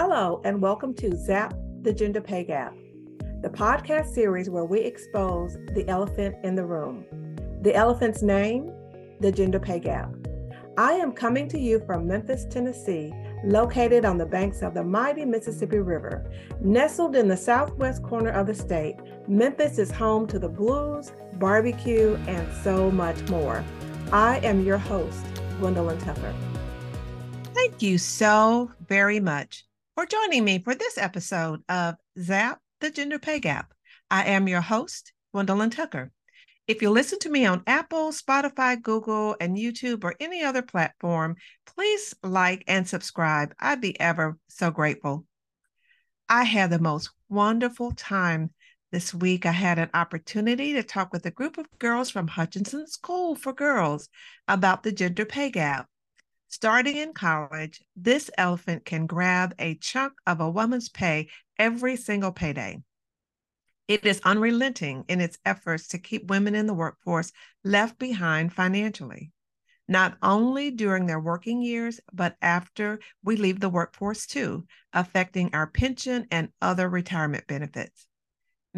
Hello, and welcome to Zap the Gender Pay Gap, the podcast series where we expose the elephant in the room. The elephant's name, the gender pay gap. I am coming to you from Memphis, Tennessee, located on the banks of the mighty Mississippi River. Nestled in the southwest corner of the state, Memphis is home to the blues, barbecue, and so much more. I am your host, Gwendolyn Tucker. Thank you so very much for joining me for this episode of Zap the Gender Pay Gap. I am your host, Gwendolyn Tucker. If you listen to me on Apple, Spotify, Google, and YouTube, or any other platform, please like and subscribe. I'd be ever so grateful. I had the most wonderful time this week. I had an opportunity to talk with a group of girls from Hutchison School for Girls about the gender pay gap. Starting in college, this elephant can grab a chunk of a woman's pay every single payday. It is unrelenting in its efforts to keep women in the workforce left behind financially, not only during their working years, but after we leave the workforce too, affecting our pension and other retirement benefits.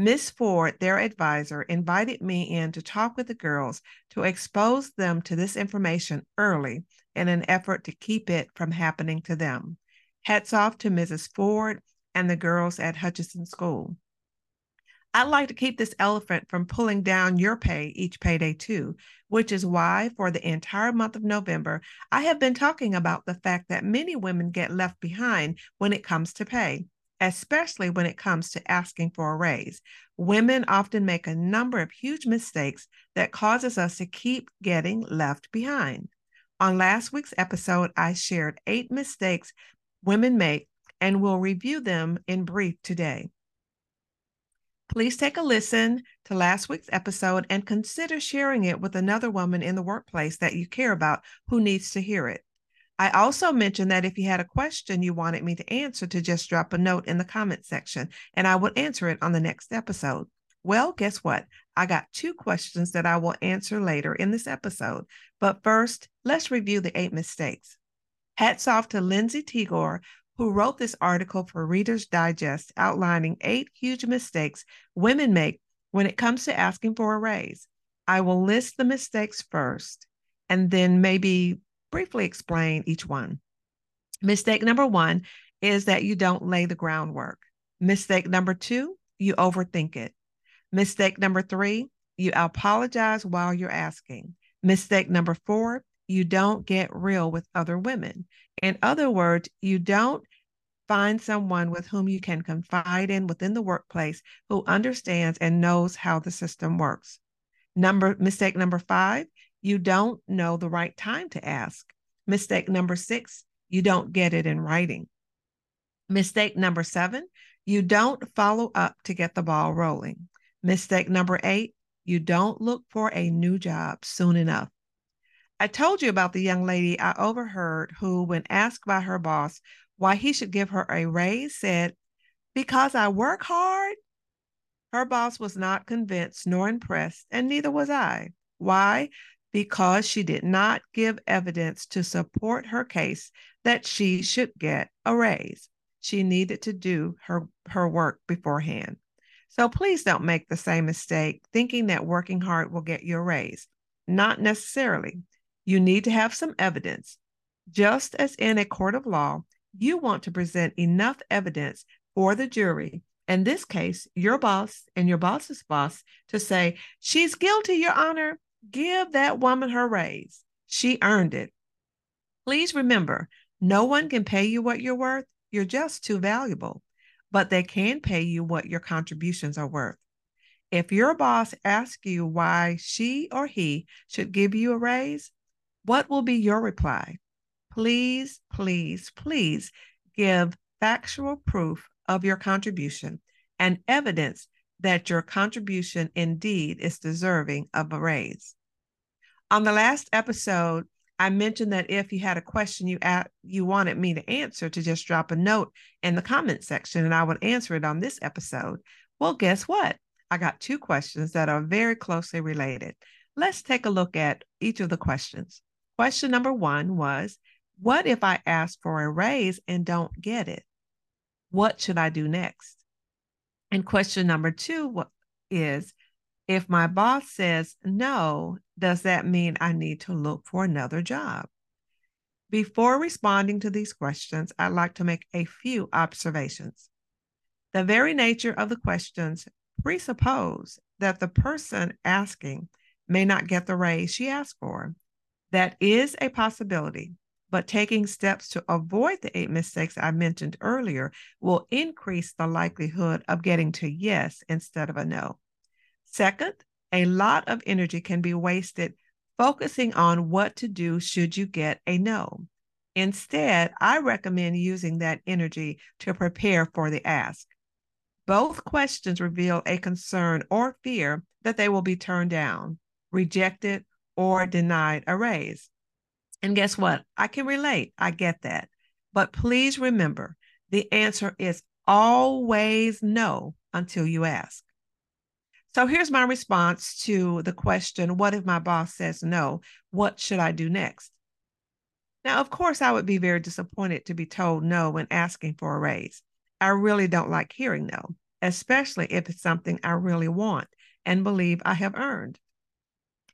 Miss Ford, their advisor, invited me in to talk with the girls to expose them to this information early in an effort to keep it from happening to them. Hats off to Mrs. Ford and the girls at Hutchison School. I'd like to keep this elephant from pulling down your pay each payday, too, which is why for the entire month of November, I have been talking about the fact that many women get left behind when it comes to pay, especially when it comes to asking for a raise. Women often make a number of huge mistakes that causes us to keep getting left behind. On last week's episode, I shared eight mistakes women make and we'll review them in brief today. Please take a listen to last week's episode and consider sharing it with another woman in the workplace that you care about who needs to hear it. I also mentioned that if you had a question you wanted me to answer, to just drop a note in the comment section and I would answer it on the next episode. Well, guess what? I got two questions that I will answer later in this episode. But first, let's review the eight mistakes. Hats off to Lindsay Tigar, who wrote this article for Reader's Digest outlining eight huge mistakes women make when it comes to asking for a raise. I will list the mistakes first and then maybe briefly explain each one. Mistake number one is that you don't lay the groundwork. Mistake number two, you overthink it. Mistake number three, you apologize while you're asking. Mistake number four, you don't get real with other women. In other words, you don't find someone with whom you can confide in within the workplace who understands and knows how the system works. Number mistake number 5, you don't know the right time to ask. Mistake number 6, you don't get it in writing. Mistake number 7, you don't follow up to get the ball rolling. Mistake number eight, you don't look for a new job soon enough. I told you about the young lady I overheard who, when asked by her boss why he should give her a raise, said, Because I work hard. Her boss was not convinced nor impressed, and neither was I. Why? Because she did not give evidence to support her case that she should get a raise. She needed to do her, her work beforehand. So please don't make the same mistake thinking that working hard will get you a raise. Not necessarily. You need to have some evidence. Just as in a court of law, you want to present enough evidence for the jury, in this case, your boss and your boss's boss, to say, She's guilty, Your Honor. Give that woman her raise. She earned it. Please remember, no one can pay you what you're worth. You're just too valuable but they can pay you what your contributions are worth. If your boss asks you why she or he should give you a raise, what will be your reply? Please, please, please give factual proof of your contribution and evidence that your contribution indeed is deserving of a raise. On the last episode, I mentioned that if you had a question you at, you wanted me to answer, to just drop a note in the comment section and I would answer it on this episode. Well, guess what? I got two questions that are very closely related. Let's take a look at each of the questions. Question number one was What if I ask for a raise and don't get it? What should I do next? And question number two is if my boss says no, does that mean I need to look for another job? Before responding to these questions, I'd like to make a few observations. The very nature of the questions presuppose that the person asking may not get the raise she asked for. That is a possibility, but taking steps to avoid the eight mistakes I mentioned earlier will increase the likelihood of getting to yes instead of a no. Second, a lot of energy can be wasted focusing on what to do should you get a no. Instead, I recommend using that energy to prepare for the ask. Both questions reveal a concern or fear that they will be turned down, rejected, or denied a raise. And guess what? I can relate. I get that. But please remember the answer is always no until you ask. So here's my response to the question What if my boss says no? What should I do next? Now, of course, I would be very disappointed to be told no when asking for a raise. I really don't like hearing no, especially if it's something I really want and believe I have earned.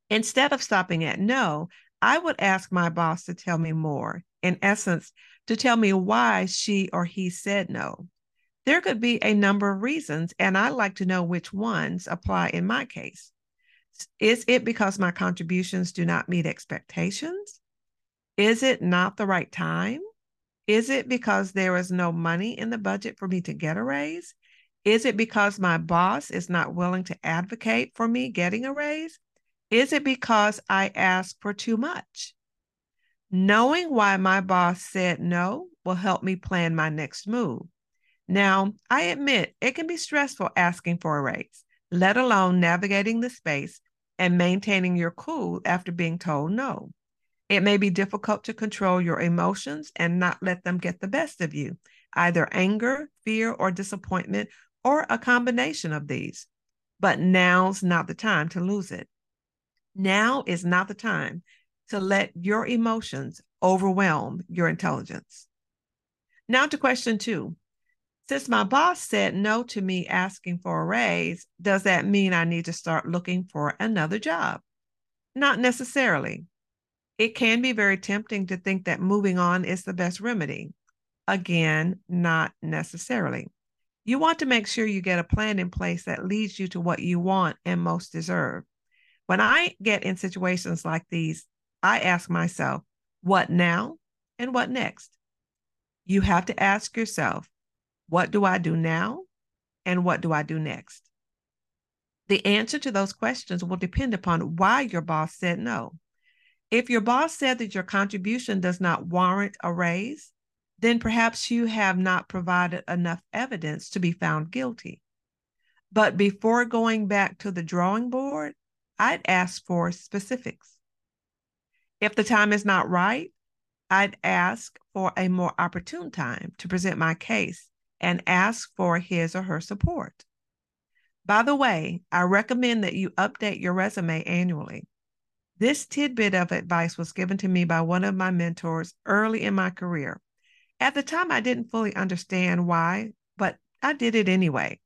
Instead of stopping at no, I would ask my boss to tell me more, in essence, to tell me why she or he said no. There could be a number of reasons, and I'd like to know which ones apply in my case. Is it because my contributions do not meet expectations? Is it not the right time? Is it because there is no money in the budget for me to get a raise? Is it because my boss is not willing to advocate for me getting a raise? Is it because I asked for too much? Knowing why my boss said no will help me plan my next move. Now, I admit it can be stressful asking for a raise, let alone navigating the space and maintaining your cool after being told no. It may be difficult to control your emotions and not let them get the best of you, either anger, fear, or disappointment, or a combination of these. But now's not the time to lose it. Now is not the time to let your emotions overwhelm your intelligence. Now to question two since my boss said no to me asking for a raise, does that mean I need to start looking for another job? Not necessarily. It can be very tempting to think that moving on is the best remedy. Again, not necessarily. You want to make sure you get a plan in place that leads you to what you want and most deserve. When I get in situations like these, I ask myself, what now and what next? You have to ask yourself, what do I do now? And what do I do next? The answer to those questions will depend upon why your boss said no. If your boss said that your contribution does not warrant a raise, then perhaps you have not provided enough evidence to be found guilty. But before going back to the drawing board, I'd ask for specifics. If the time is not right, I'd ask for a more opportune time to present my case and ask for his or her support. By the way, I recommend that you update your resume annually. This tidbit of advice was given to me by one of my mentors early in my career. At the time, I didn't fully understand why, but I did it anyway.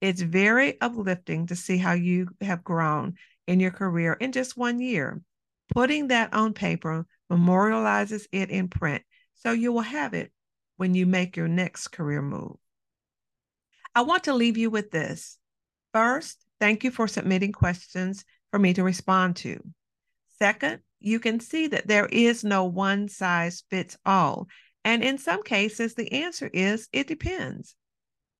It's very uplifting to see how you have grown in your career in just one year. Putting that on paper memorializes it in print so you will have it when you make your next career move. I want to leave you with this. First, thank you for submitting questions for me to respond to. Second, you can see that there is no one size fits all. And in some cases, the answer is it depends.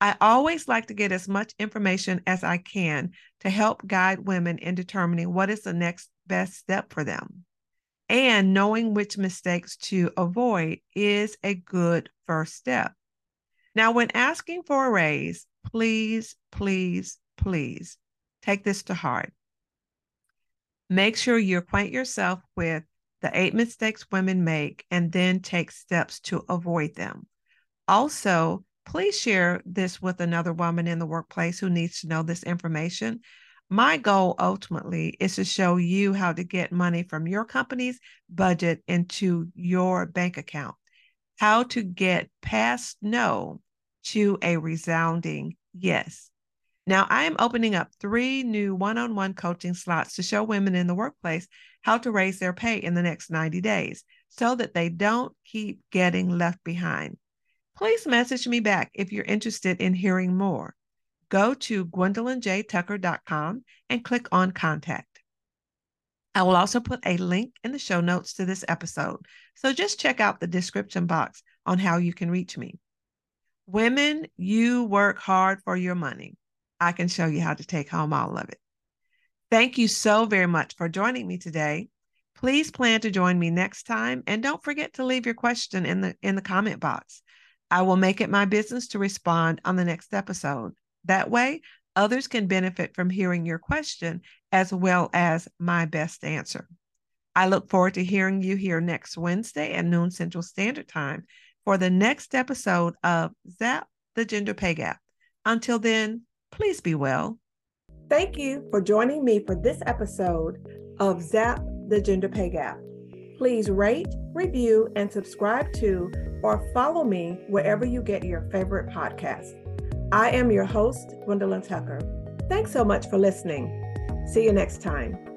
I always like to get as much information as I can to help guide women in determining what is the next best step for them and knowing which mistakes to avoid is a good first step. Now, when asking for a raise, please, please, please take this to heart. Make sure you acquaint yourself with the eight mistakes women make and then take steps to avoid them. Also, please share this with another woman in the workplace who needs to know this information my goal ultimately is to show you how to get money from your company's budget into your bank account, how to get past no to a resounding yes. Now, I am opening up three new one on one coaching slots to show women in the workplace how to raise their pay in the next 90 days so that they don't keep getting left behind. Please message me back if you're interested in hearing more. Go to gwendolynjtucker.com and click on contact. I will also put a link in the show notes to this episode. So just check out the description box on how you can reach me. Women, you work hard for your money. I can show you how to take home all of it. Thank you so very much for joining me today. Please plan to join me next time and don't forget to leave your question in the in the comment box. I will make it my business to respond on the next episode. That way, others can benefit from hearing your question as well as my best answer. I look forward to hearing you here next Wednesday at noon Central Standard Time for the next episode of Zap the Gender Pay Gap. Until then, please be well. Thank you for joining me for this episode of Zap the Gender Pay Gap. Please rate, review, and subscribe to or follow me wherever you get your favorite podcast. I am your host, Gwendolyn Tucker. Thanks so much for listening. See you next time.